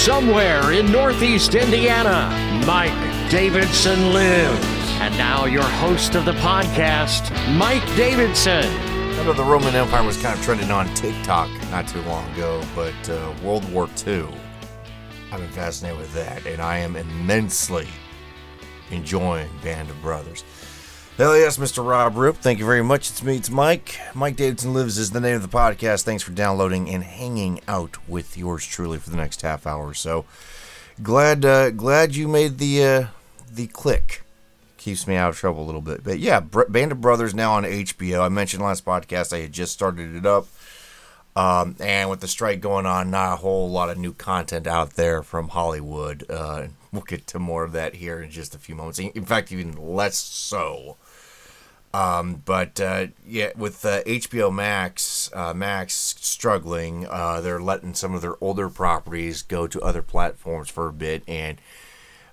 Somewhere in Northeast Indiana, Mike Davidson lives. And now, your host of the podcast, Mike Davidson. I know the Roman Empire was kind of trending on TikTok not too long ago, but uh, World War II, I've been fascinated with that, and I am immensely enjoying Band of Brothers. Hell yes, Mr. Rob Roop. Thank you very much. It's me, it's Mike. Mike Davidson Lives is the name of the podcast. Thanks for downloading and hanging out with yours truly for the next half hour or so. Glad, uh, glad you made the uh, the click. Keeps me out of trouble a little bit. But yeah, Band of Brothers now on HBO. I mentioned last podcast I had just started it up. Um, and with the strike going on, not a whole lot of new content out there from Hollywood. Uh, we'll get to more of that here in just a few moments. In fact, even less so. Um, but uh, yeah, with uh, HBO Max, uh, Max struggling, uh, they're letting some of their older properties go to other platforms for a bit. And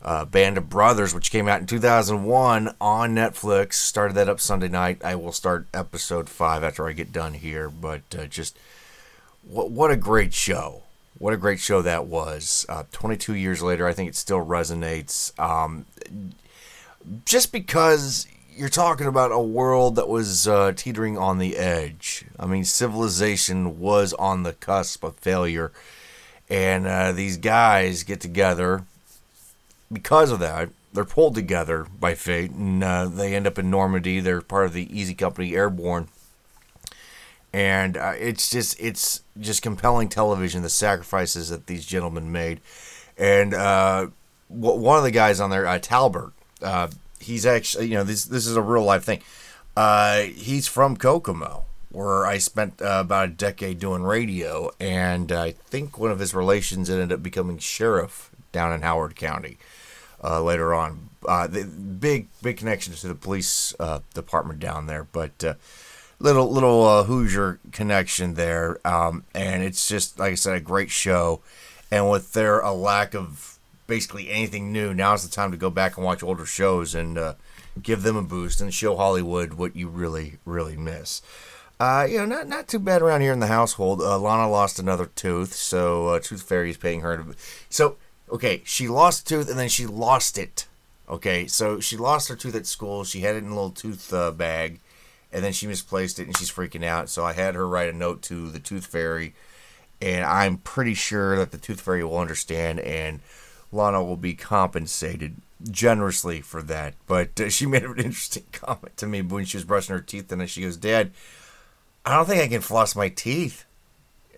uh, Band of Brothers, which came out in 2001 on Netflix, started that up Sunday night. I will start episode five after I get done here. But uh, just what what a great show! What a great show that was. 22 years later, I think it still resonates. Um, just because you're talking about a world that was uh, teetering on the edge. I mean, civilization was on the cusp of failure, and uh, these guys get together because of that. They're pulled together by fate, and uh, they end up in Normandy. They're part of the Easy Company Airborne, and uh, it's just it's just compelling television. The sacrifices that these gentlemen made, and uh, one of the guys on there, uh, Talbert he's actually, you know, this this is a real life thing. Uh, he's from Kokomo, where I spent uh, about a decade doing radio, and I think one of his relations ended up becoming sheriff down in Howard County uh, later on. Uh, the big big connections to the police uh, department down there, but uh, little little Hoosier connection there, um, and it's just like I said, a great show, and with their a lack of basically anything new, now's the time to go back and watch older shows and uh, give them a boost and show Hollywood what you really, really miss. Uh, you know, not not too bad around here in the household. Uh, Lana lost another tooth, so uh, Tooth Fairy is paying her. To, so, okay, she lost a tooth and then she lost it. Okay, so she lost her tooth at school. She had it in a little tooth uh, bag, and then she misplaced it and she's freaking out. So I had her write a note to the Tooth Fairy, and I'm pretty sure that the Tooth Fairy will understand and Lana will be compensated generously for that. But uh, she made an interesting comment to me when she was brushing her teeth, and she goes, "Dad, I don't think I can floss my teeth."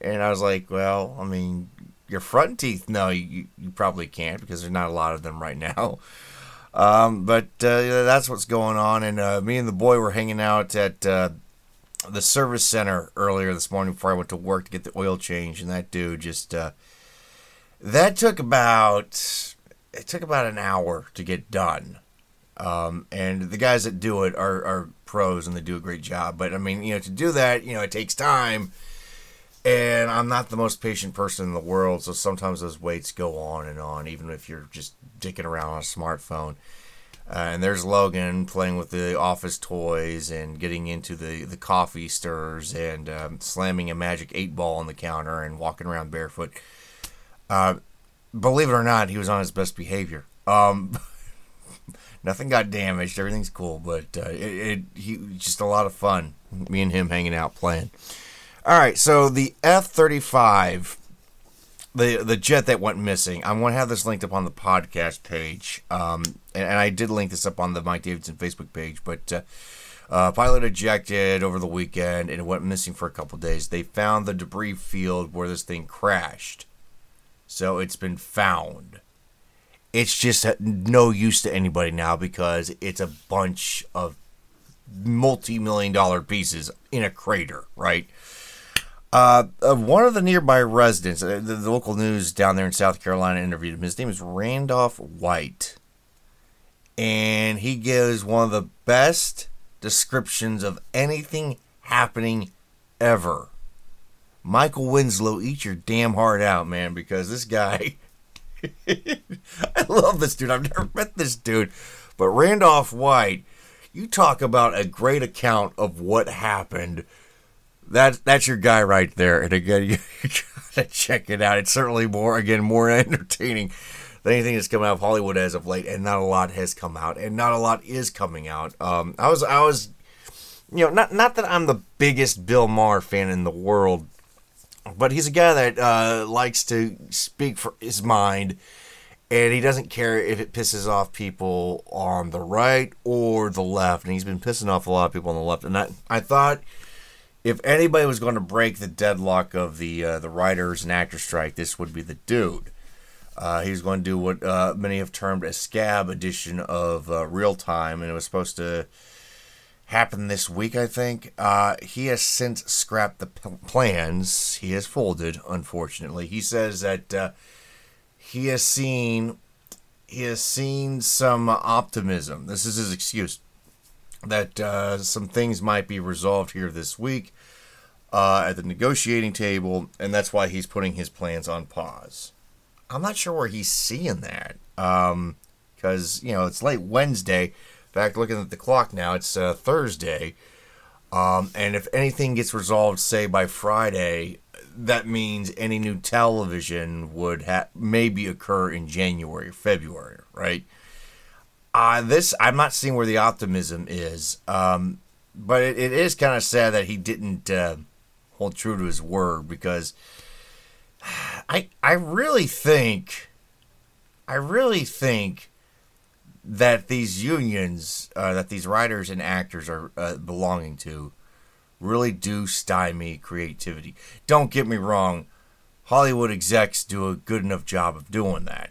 And I was like, "Well, I mean, your front teeth, no, you, you probably can't because there's not a lot of them right now." Um, but uh, that's what's going on. And uh, me and the boy were hanging out at uh, the service center earlier this morning before I went to work to get the oil change, and that dude just uh, that took about it took about an hour to get done. Um, and the guys that do it are, are pros and they do a great job. But I mean, you know, to do that, you know, it takes time. And I'm not the most patient person in the world, so sometimes those waits go on and on, even if you're just dicking around on a smartphone. Uh, and there's Logan playing with the office toys and getting into the, the coffee stirs and um, slamming a magic eight ball on the counter and walking around barefoot. Uh, believe it or not, he was on his best behavior. Um, nothing got damaged. Everything's cool, but uh, it, it he just a lot of fun. Me and him hanging out playing. All right, so the F thirty five, the the jet that went missing. I'm going to have this linked up on the podcast page, um, and, and, I did link this up on the Mike Davidson Facebook page. But uh, uh, pilot ejected over the weekend, and it went missing for a couple days. They found the debris field where this thing crashed. So it's been found. It's just no use to anybody now because it's a bunch of multi million dollar pieces in a crater, right? Uh, uh, one of the nearby residents, uh, the, the, local news down there in South Carolina interviewed him. His name is Randolph White. And he gives one of the best descriptions of anything happening ever. Michael Winslow, eat your damn heart out, man, because this guy. I love this dude. I've never met this dude. But Randolph White, you talk about a great account of what happened. That that's your guy right there. And again, you gotta check it out. It's certainly more, again, more entertaining than anything that's come out of Hollywood as of late, and not a lot has come out, and not a lot is coming out. Um, I was, I was, you know, not not that I'm the biggest Bill Maher fan in the world, but he's a guy that uh, likes to speak for his mind, and he doesn't care if it pisses off people on the right or the left, and he's been pissing off a lot of people on the left, and I, I thought if anybody was going to break the deadlock of the uh, the writers and actors strike, this would be the dude. Uh, he's going to do what uh, many have termed a scab edition of uh, Real Time, and it was supposed to happen this week, I think. Uh, he has since scrapped the p- plans. He has folded, unfortunately. He says that uh, he has seen he has seen some optimism. This is his excuse that uh, some things might be resolved here this week at the negotiating table, and that's why he's putting his plans on pause. I'm not sure where he's seeing that. Um, because you know it's late Wednesday. In fact, looking at the clock now, it's uh, Thursday. Um, and if anything gets resolved, say by Friday, that means any new television would ha- maybe occur in January or February, right? Uh, this I'm not seeing where the optimism is, um, but it, it is kind of sad that he didn't uh, hold true to his word because I I really think I really think that these unions uh, that these writers and actors are uh, belonging to really do stymie creativity. Don't get me wrong, Hollywood execs do a good enough job of doing that.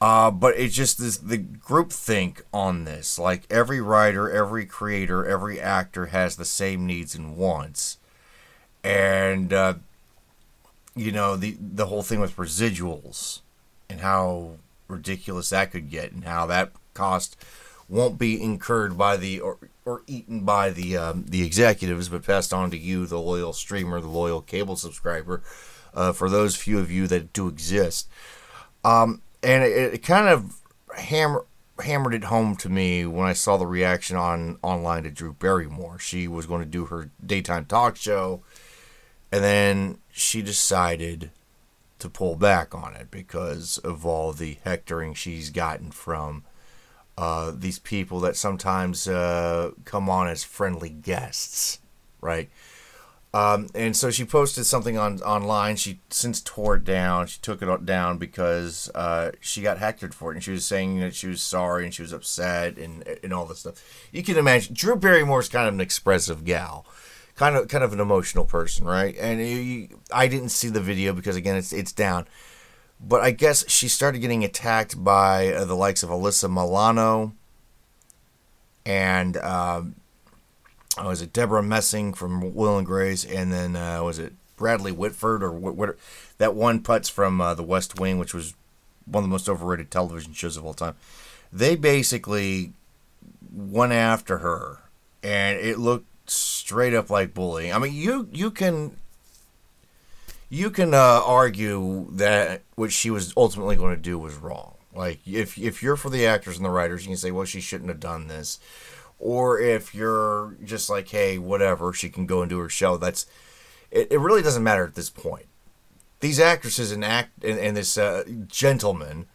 Uh, but it's just this, the group think on this. Like every writer, every creator, every actor has the same needs and wants, and uh, you know the the whole thing with residuals and how ridiculous that could get and how that cost won't be incurred by the or, or eaten by the um, the executives but passed on to you the loyal streamer the loyal cable subscriber uh, for those few of you that do exist. Um, and it, it kind of hammer, hammered it home to me when I saw the reaction on online to Drew Barrymore. She was going to do her daytime talk show and then she decided to pull back on it because of all the hectoring she's gotten from uh, these people that sometimes uh, come on as friendly guests, right? Um, and so she posted something on online. She since tore it down. She took it down because uh, she got hectored for it, and she was saying that she was sorry and she was upset and and all this stuff. You can imagine Drew Barrymore's kind of an expressive gal kind of kind of an emotional person, right? And he, I didn't see the video because again, it's it's down. But I guess she started getting attacked by uh, the likes of Alyssa Milano and um, was it Debra Messing from Will and Grace, and then uh, was it Bradley Whitford or what that one putz from uh, The West Wing, which was one of the most overrated television shows of all time. They basically went after her, and it looked straight up like bullying. I mean, you you can you can uh, argue that what she was ultimately going to do was wrong. Like if if you're for the actors and the writers, you can say, well, she shouldn't have done this. Or if you're just like, hey, whatever, she can go and do her show. That's it. It really doesn't matter at this point. These actresses and act and, and this uh, gentleman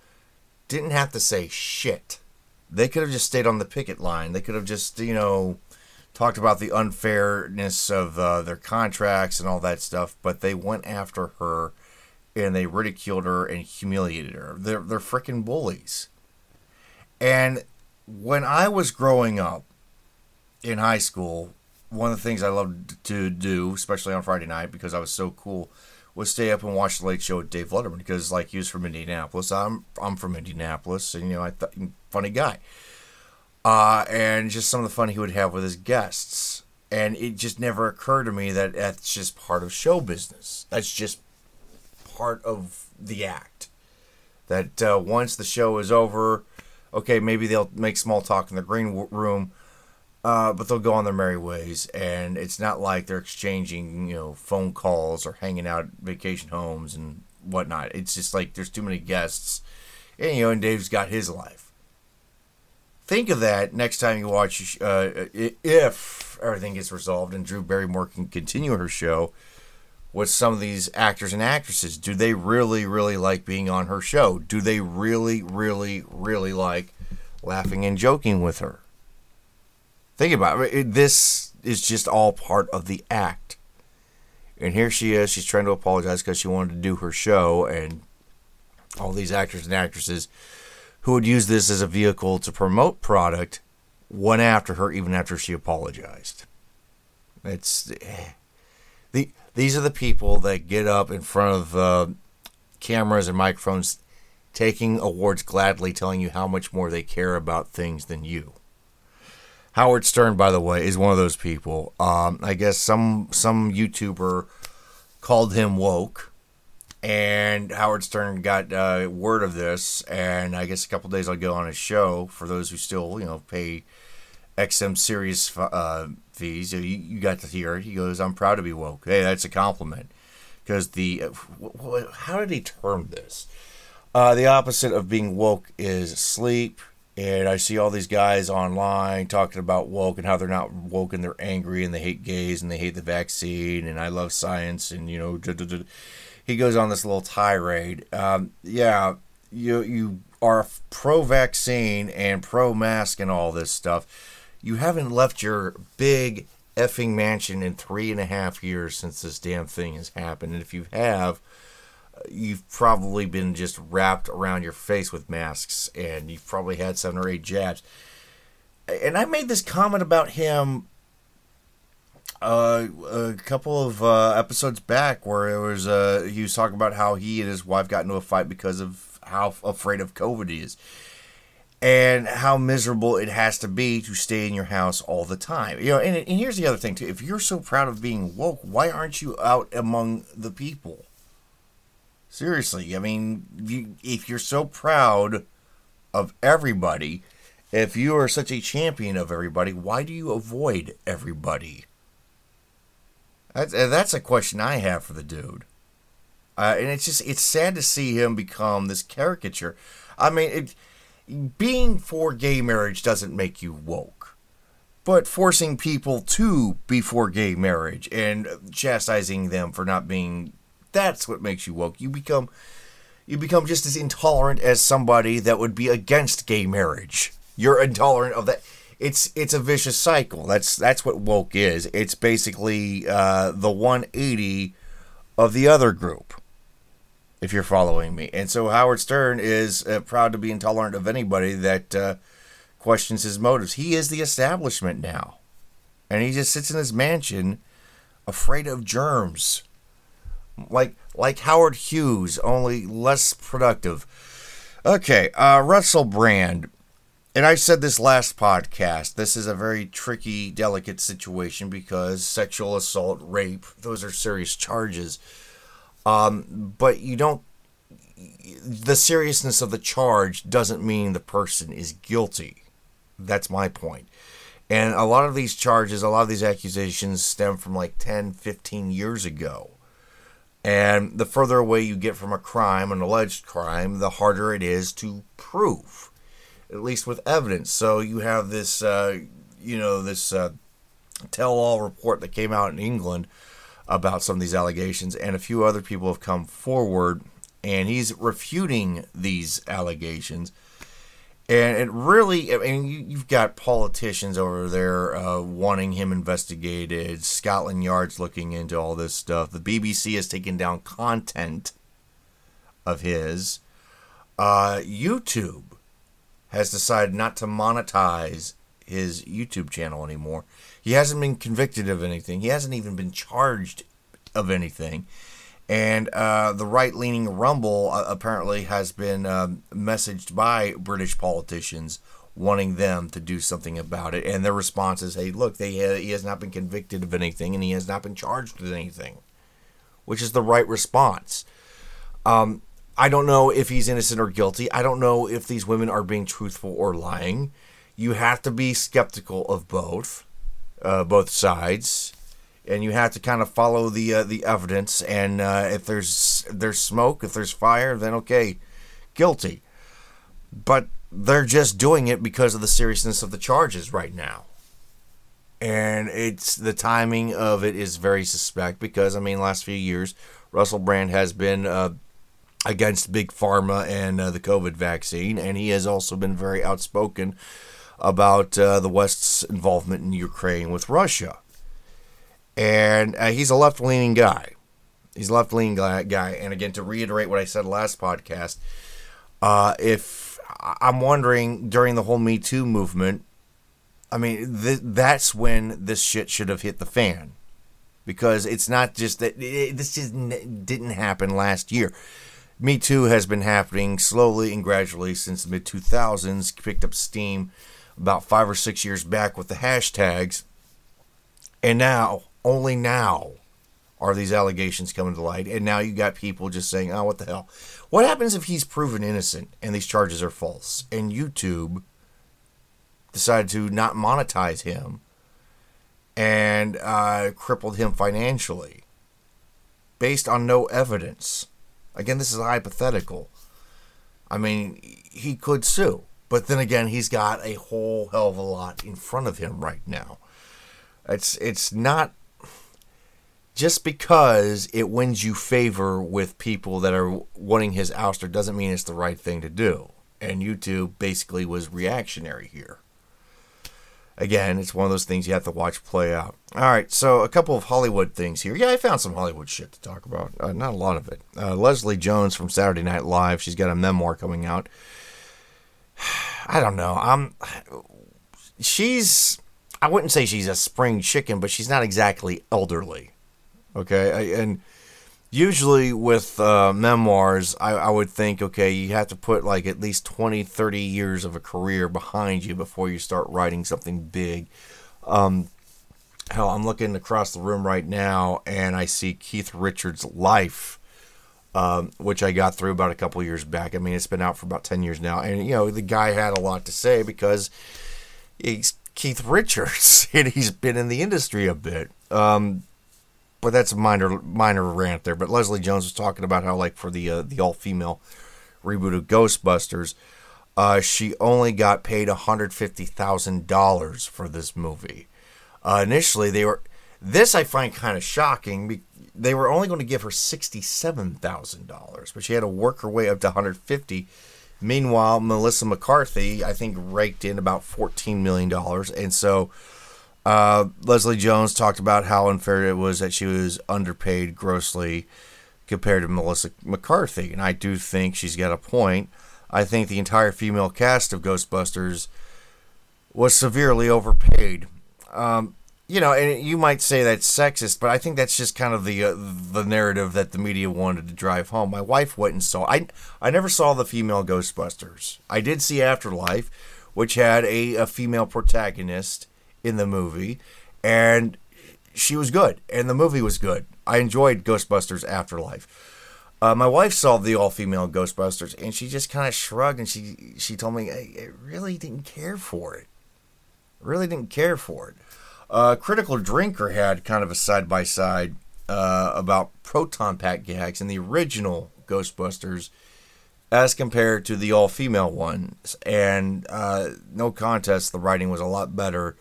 didn't have to say shit. They could have just stayed on the picket line. They could have just, you know, talked about the unfairness of uh, their contracts and all that stuff, but they went after her and they ridiculed her and humiliated her. They're they're freaking bullies. And when I was growing up in high school, one of the things I loved to do, especially on Friday night, because I was so cool, was stay up and watch the Late Show with Dave Letterman because, like, he was from Indianapolis. I'm I'm from Indianapolis, and you know, I thought funny guy uh, and just some of the fun he would have with his guests. And it just never occurred to me that that's just part of show business. That's just part of the act. That uh, once the show is over, okay, maybe they'll make small talk in the green room, uh, but they'll go on their merry ways. And it's not like they're exchanging, you know, phone calls or hanging out at vacation homes and whatnot. It's just like there's too many guests, and you know, and Dave's got his life think of that next time you watch uh, if everything gets resolved and Drew Barrymore can continue her show. with some of these actors and actresses. Do they really, really like being on her show? Do they really, really, really like laughing and joking with her? Think about it. This is just all part of the act. And here she is. She's trying to apologize because she wanted to do her show, and all these actors and actresses who would use this as a vehicle to promote product went after her even after she apologized. It's eh. the these are the people that get up in front of uh, cameras and microphones, taking awards gladly, telling you how much more they care about things than you. Howard Stern, by the way, is one of those people. Um, I guess some some YouTuber called him woke, and Howard Stern got uh, word of this, and I guess a couple days ago on his show, for those who still you know pay XM Sirius uh, fees. You, you got to hear it. He goes, "I'm proud to be woke." Hey, that's a compliment. Because the uh, how did he term this? Uh, the opposite of being woke is sleep. And I see all these guys online talking about woke and how they're not woke and they're angry and they hate gays and they hate the vaccine and I love science and you know. Duh, duh, duh. He goes on this little tirade. Um, yeah, you you are pro-vaccine and pro-mask and all this stuff you haven't left your big effing mansion in three and a half years since this damn thing has happened. And if you have, you've probably been just wrapped around your face with masks and you've probably had seven or eight jabs. And I made this comment about him uh, a couple of uh, episodes back where it was uh, he was talking about how he and his wife got into a fight because of how afraid of COVID he is and how miserable it has to be to stay in your house all the time. You know, and, and here's the other thing too. If you're so proud of being woke, why aren't you out among the people? Seriously, I mean, you, if you're so proud of everybody, if you are such a champion of everybody, why do you avoid everybody? That's, that's a question I have for the dude. Uh, and it's just, it's sad to see him become this caricature. I mean, it being for gay marriage doesn't make you woke. But forcing people to be for gay marriage and chastising them for not being that's what makes you woke. You become you become just as intolerant as somebody that would be against gay marriage. You're intolerant of that. It's it's a vicious cycle. That's that's what woke is. It's basically uh, the 180 of the other group if you're following me. And so Howard Stern is uh, proud to be intolerant of anybody that uh, questions his motives. He is the establishment now. And he just sits in his mansion afraid of germs. Like like Howard Hughes, only less productive. Okay, uh, Russell Brand. And I said this last podcast. This is a very tricky, delicate situation because sexual assault, rape, those are serious charges. Um, but you don't. The seriousness of the charge doesn't mean the person is guilty. That's my point. And a lot of these charges, a lot of these accusations stem from like 10, 15 years ago. And the further away you get from a crime, an alleged crime, the harder it is to prove, at least with evidence. So you have this, uh, you know, this uh, tell all report that came out in England about some of these allegations, and a few other people have come forward, and he's refuting these allegations. And it really, I mean, you, have got politicians over there uh, wanting him investigated. Scotland Yard's looking into all this stuff. The BBC has taken down content of his. Uh, YouTube has decided not to monetize his YouTube channel anymore. He hasn't been convicted of anything. He hasn't even been charged of anything. And uh, the right leaning Rumble uh, apparently has been um, messaged by British politicians wanting them to do something about it. And their response is hey, look, they, uh, he has not been convicted of anything and he has not been charged with anything, which is the right response. Um, I don't know if he's innocent or guilty. I don't know if these women are being truthful or lying. You have to be skeptical of both uh, both sides, and you have to kind of follow the uh, the evidence. And uh, if there's there's smoke, if there's fire, then okay, guilty. But they're just doing it because of the seriousness of the charges right now. and it's the timing of it is very suspect because I mean, last few years, Russell Brand has been uh, against big pharma and uh, the COVID vaccine, and he has also been very outspoken about uh, the West's involvement in Ukraine with Russia. And uh, he's a left leaning guy. He's a left leaning guy. And again, to reiterate what I said last podcast, uh, if I'm wondering during the whole Me Too movement, I mean, th- that's when this shit should have hit the fan. Because it's not just that it, this just didn't happen last year. Me Too has been happening slowly and gradually since the mid 2000s, picked up steam about five or six years back with the hashtags. And now, only now, are these allegations coming to light. And now you got people just saying, oh, what the hell? What happens if he's proven innocent and these charges are false? And YouTube decided to not monetize him and uh, crippled him financially based on no evidence. Again, this is a hypothetical. I mean, he could sue. But then again, he's got a whole hell of a lot in front of him right now. It's it's not just because it wins you favor with people that are wanting his ouster doesn't mean it's the right thing to do. And YouTube basically was reactionary here. Again, it's one of those things you have to watch play out. All right, so a couple of Hollywood things here. Yeah, I found some Hollywood shit to talk about. Uh, not a lot of it. Uh, Leslie Jones from Saturday Night Live. She's got a memoir coming out. I don't know. I'm. She's. I wouldn't say she's a spring chicken, but she's not exactly elderly. Okay, I, and usually with uh, memoirs, I, I would think, okay, you have to put like at least 20, 30 years of a career behind you before you start writing something big. Um, hell, I'm looking across the room right now, and I see Keith Richards' life um, which I got through about a couple years back. I mean, it's been out for about 10 years now. And, you know, the guy had a lot to say because he's Keith Richards and he's been in the industry a bit. Um, but that's a minor minor rant there. But Leslie Jones was talking about how, like, for the uh, the all female reboot of Ghostbusters, uh, she only got paid $150,000 for this movie. Uh, initially, they were. This I find kind of shocking they were only going to give her $67,000, but she had to work her way up to 150. Meanwhile, Melissa McCarthy, I think, raked in about $14 million. And so uh, Leslie Jones talked about how unfair it was that she was underpaid grossly compared to Melissa McCarthy. And I do think she's got a point. I think the entire female cast of Ghostbusters was severely overpaid. Um, you know, and you might say that's sexist, but I think that's just kind of the uh, the narrative that the media wanted to drive home. My wife went and saw. I I never saw the female Ghostbusters. I did see Afterlife, which had a, a female protagonist in the movie, and she was good, and the movie was good. I enjoyed Ghostbusters Afterlife. Uh, my wife saw the all female Ghostbusters, and she just kind of shrugged, and she she told me I, I really didn't care for it. Really didn't care for it. Uh, Critical Drinker had kind of a side by side about proton pack gags in the original Ghostbusters as compared to the all female ones. And uh, no contest, the writing was a lot better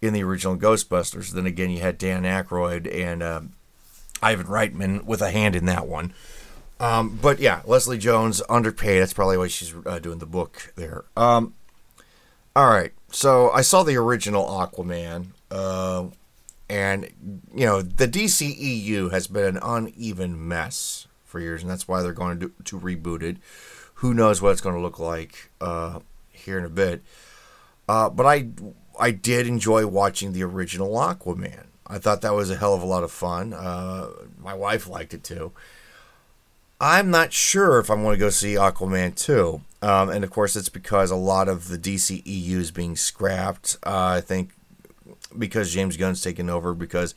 in the original Ghostbusters. Then again, you had Dan Aykroyd and uh, Ivan Reitman with a hand in that one. Um, but yeah, Leslie Jones underpaid. That's probably why she's uh, doing the book there. Um, all right, so I saw the original Aquaman. Uh, and you know the DCEU has been an uneven mess for years, and that's why they're going to to reboot it. Who knows what it's going to look like uh, here in a bit? Uh, but I I did enjoy watching the original Aquaman. I thought that was a hell of a lot of fun. Uh, my wife liked it too. I'm not sure if I'm going to go see Aquaman 2. Um, and of course, it's because a lot of the DCEU is being scrapped. Uh, I think because James Gunn's taken over because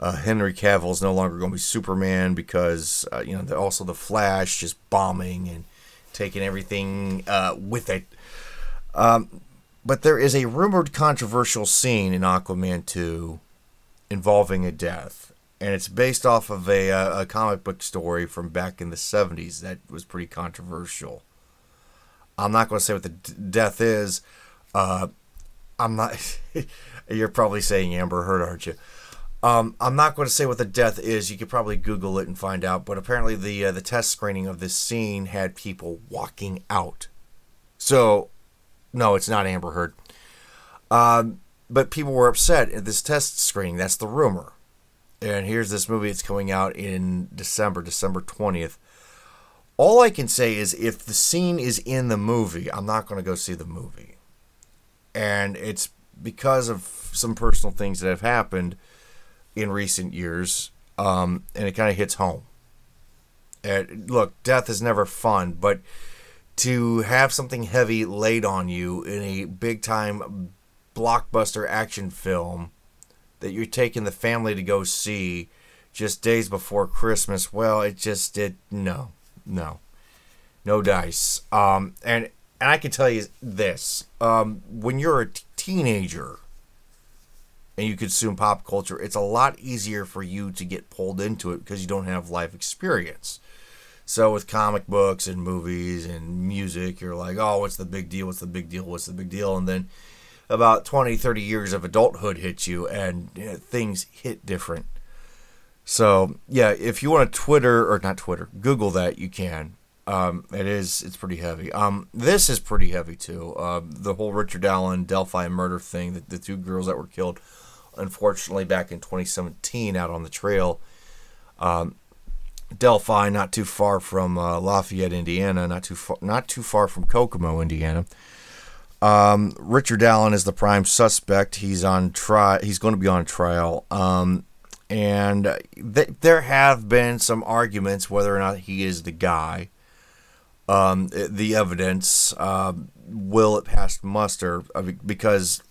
uh, Henry Cavill is no longer going to be Superman because uh, you know also the Flash just bombing and taking everything uh, with it. Um, but there is a rumored controversial scene in Aquaman 2 involving a death, and it's based off of a, uh, a comic book story from back in the 70s that was pretty controversial. I'm not going to say what the d- death is. Uh, I'm not. You're probably saying Amber Heard, aren't you? Um, I'm not going to say what the death is. You could probably Google it and find out. But apparently, the uh, the test screening of this scene had people walking out. So, no, it's not Amber Heard. Um, but people were upset at this test screening. That's the rumor. And here's this movie. It's coming out in December, December 20th. All I can say is if the scene is in the movie, I'm not going to go see the movie. And it's because of some personal things that have happened in recent years, um, and it kind of hits home. And look, death is never fun, but to have something heavy laid on you in a big time blockbuster action film that you're taking the family to go see just days before Christmas, well, it just did no, no, no dice. Um, and and I can tell you this: um, when you're a t- teenager and you consume pop culture, it's a lot easier for you to get pulled into it because you don't have life experience. So with comic books and movies and music, you're like, oh, what's the big deal? What's the big deal? What's the big deal? And then about 20, 30 years of adulthood hits you and you know, things hit different. So yeah, if you want to Twitter or not Twitter, Google that you can. Um, it is it's pretty heavy. Um, this is pretty heavy too. Uh, the whole Richard Allen Delphi murder thing, the, the two girls that were killed, unfortunately back in 2017 out on the trail. Um, Delphi, not too far from uh, Lafayette, Indiana, not too far, not too far from Kokomo, Indiana. Um, Richard Allen is the prime suspect. He's on trial. He's going to be on trial. Um, and th- there have been some arguments whether or not he is the guy. Um, the evidence uh, will it pass muster because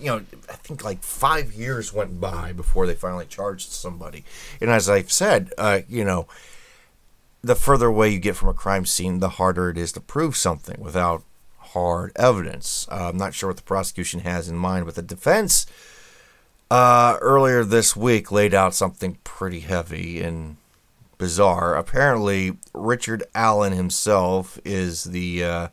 you know I think like five years went by before they finally charged somebody. And as I've said, uh, you know, the further away you get from a crime scene, the harder it is to prove something without hard evidence. Uh, I'm not sure what the prosecution has in mind, but the defense uh, earlier this week laid out something pretty heavy and bizarre. Apparently, Richard Allen himself is the uh,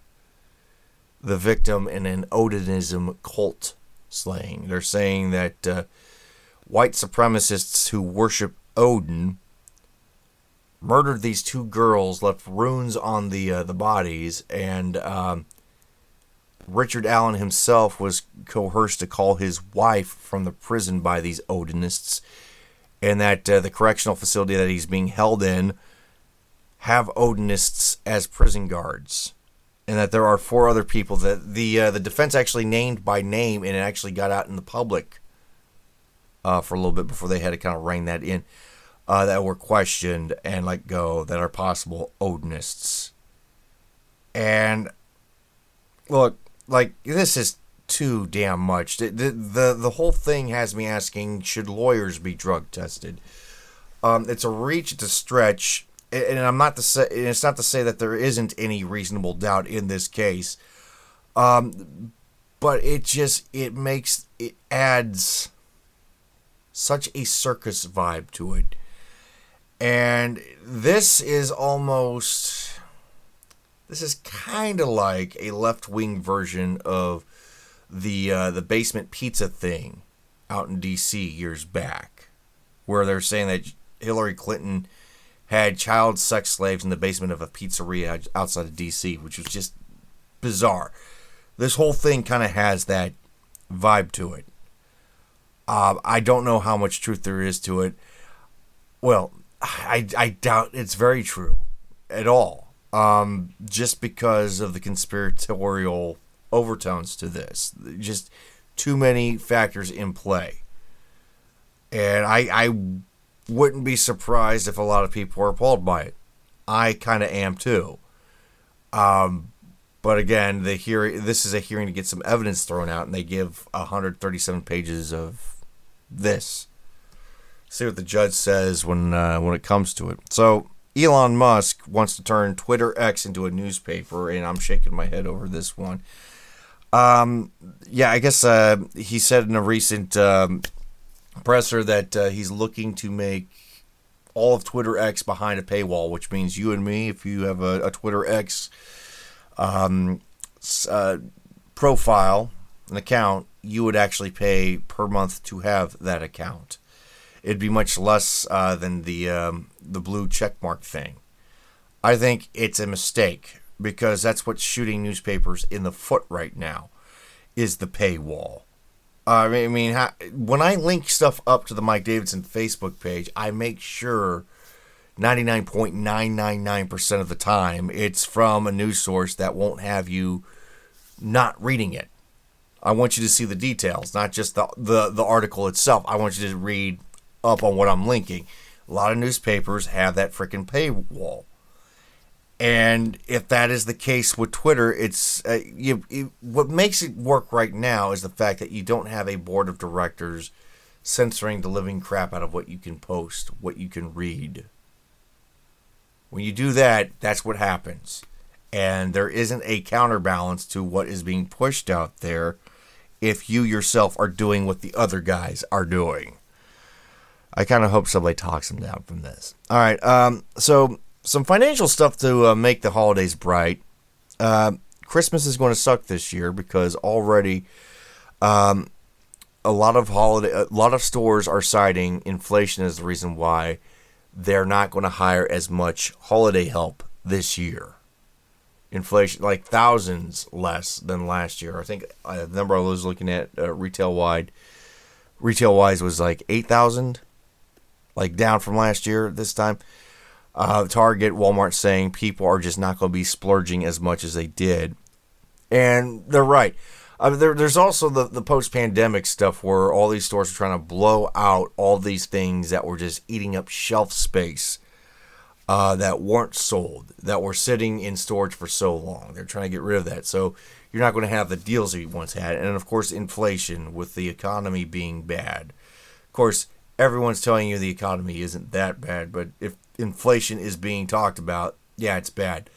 the victim in an Odinism cult slaying. They're saying that uh, white supremacists who worship Odin murdered these two girls, left runes on the uh, the bodies, and um, Richard Allen himself was coerced to call his wife from the prison by these Odinists, and that uh, the correctional facility that he's being held in have Odinists as prison guards, and that there are four other people that the uh, the defense actually named by name, and it actually got out in the public uh, for a little bit before they had to kind of rein that in. Uh, that were questioned and let go that are possible Odinists. And look, like this is too damn much. The, the the the, whole thing has me asking: Should lawyers be drug tested? Um, it's a reach, it's a stretch, and I'm not to say it's not to say that there isn't any reasonable doubt in this case. Um, but it just it makes it adds such a circus vibe to it, and this is almost this is kind of like a left wing version of the uh, the basement pizza thing out in D.C. years back, where they're saying that Hillary Clinton had child sex slaves in the basement of a pizzeria outside of D.C., which was just bizarre. This whole thing kind of has that vibe to it. Uh, I don't know how much truth there is to it. Well, I, I doubt it's very true at all um, just because of the conspiratorial overtones to this. Just too many factors in play. And I, I wouldn't be surprised if a lot of people are appalled by it. I kind of am too. Um, but again, the hearing this is a hearing to get some evidence thrown out, and they give 137 pages of this. See what the judge says when uh, when it comes to it. So Elon Musk wants to turn Twitter X into a newspaper, and I'm shaking my head over this one. Um, yeah, I guess uh, he said in a recent um, presser that uh, he's looking to make all of Twitter X behind a paywall, which means you and me, if you have a, a Twitter X um, uh, profile, an account, you would actually pay per month to have that account. It'd be much less uh, than the um, the blue checkmark thing. I think it's a mistake because that's what's shooting newspapers in the foot right now, is the paywall. I mean, when I link stuff up to the Mike Davidson Facebook page, I make sure 99.999% of the time it's from a news source that won't have you not reading it. I want you to see the details, not just the, the, the article itself. I want you to read up on what I'm linking. A lot of newspapers have that freaking paywall. And if that is the case with Twitter, it's uh, you, it, what makes it work right now is the fact that you don't have a board of directors censoring the living crap out of what you can post, what you can read. When you do that, that's what happens. And there isn't a counterbalance to what is being pushed out there if you yourself are doing what the other guys are doing. I kind of hope somebody talks them down from this. All right. Um, so some financial stuff to uh, make the holidays bright. Uh, Christmas is going to suck this year because already um, a lot of holiday, a lot of stores are citing inflation as the reason why they're not going to hire as much holiday help this year. Inflation, like thousands less than last year. I think uh, the number I was looking at uh, retail wide, retail wise was like eight thousand, like down from last year this time. Uh, Target, Walmart saying people are just not going to be splurging as much as they did. And they're right. Uh, there, there's also the, the post pandemic stuff where all these stores are trying to blow out all these things that were just eating up shelf space uh, that weren't sold, that were sitting in storage for so long. They're trying to get rid of that. So you're not going to have the deals that you once had. And of course, inflation with the economy being bad. Of course, everyone's telling you the economy isn't that bad, but if inflation is being talked about, yeah, it's bad.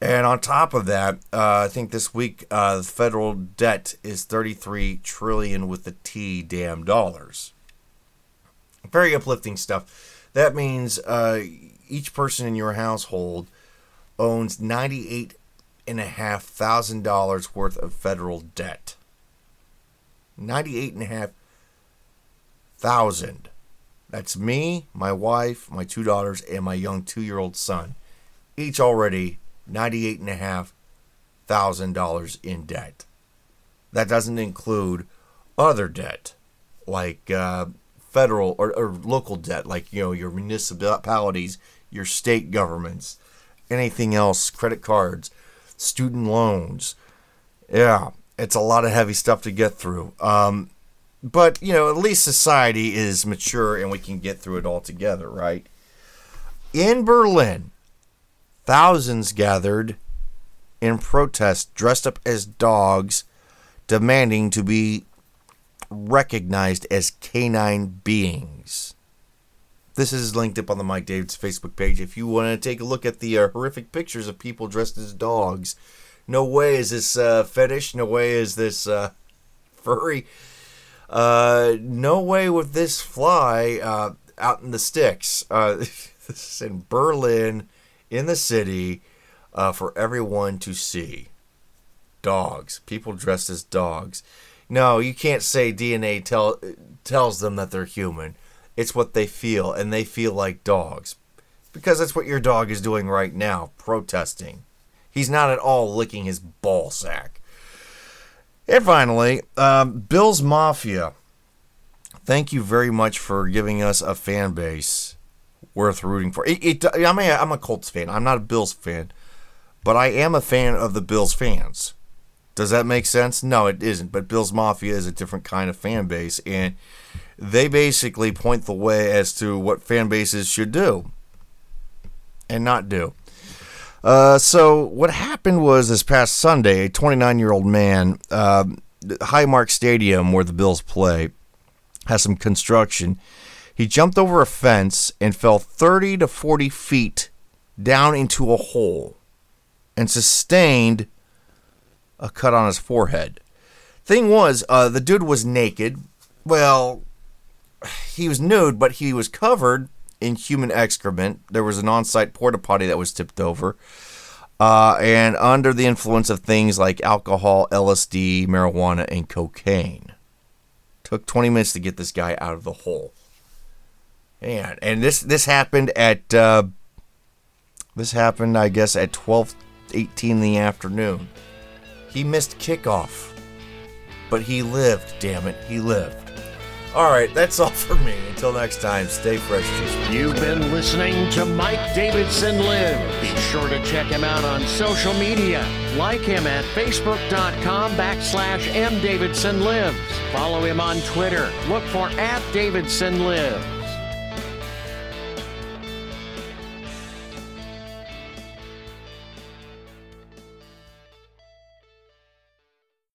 And on top of that, uh, I think this week uh, the federal debt is 33 trillion with the T damn dollars. Very uplifting stuff. That means uh, each person in your household owns ninety-eight and a half thousand dollars worth of federal debt. Ninety-eight and a half thousand. That's me, my wife, my two daughters, and my young two-year-old son, each already ninety-eight and a half thousand dollars in debt. That doesn't include other debt, like uh, federal or, or local debt, like you know your municipalities, your state governments, anything else, credit cards, student loans. Yeah, it's a lot of heavy stuff to get through. Um, but, you know, at least society is mature and we can get through it all together, right? In Berlin, thousands gathered in protest dressed up as dogs, demanding to be recognized as canine beings. This is linked up on the Mike Davis Facebook page. If you want to take a look at the uh, horrific pictures of people dressed as dogs, no way is this uh, fetish. No way is this uh, furry. Uh, no way with this fly uh, out in the sticks. Uh, this is in Berlin, in the city, uh, for everyone to see. Dogs, people dressed as dogs. No, you can't say DNA tell, tells them that they're human. It's what they feel, and they feel like dogs. Because that's what your dog is doing right now, protesting. He's not at all licking his ball sack. And finally, um, Bills Mafia. Thank you very much for giving us a fan base worth rooting for. It, it, I'm, a, I'm a Colts fan. I'm not a Bills fan, but I am a fan of the Bills fans. Does that make sense? No, it isn't. But Bills Mafia is a different kind of fan base, and they basically point the way as to what fan bases should do and not do. Uh, so what happened was this past Sunday, a 29 year old man, uh, Highmark Stadium where the Bills play, has some construction. He jumped over a fence and fell 30 to 40 feet down into a hole and sustained a cut on his forehead. Thing was, uh, the dude was naked. Well, he was nude, but he was covered in human excrement. There was an on site porta potty that was tipped over. uh, and under the influence of things like alcohol, LSD, marijuana, and cocaine. Took 20 minutes to get this guy out of the hole. And and this this happened at uh, this happened, I guess, at 12:18 in the afternoon. He missed kickoff, but he lived. Damn it, he lived. All right, that's all for me. Until next time, stay fresh. You've been listening to Mike Davidson Live. Be sure to check him out on social media. Like him at facebook.com backslash mdavidsonlives. Follow him on Twitter. Look for at Davidson Live.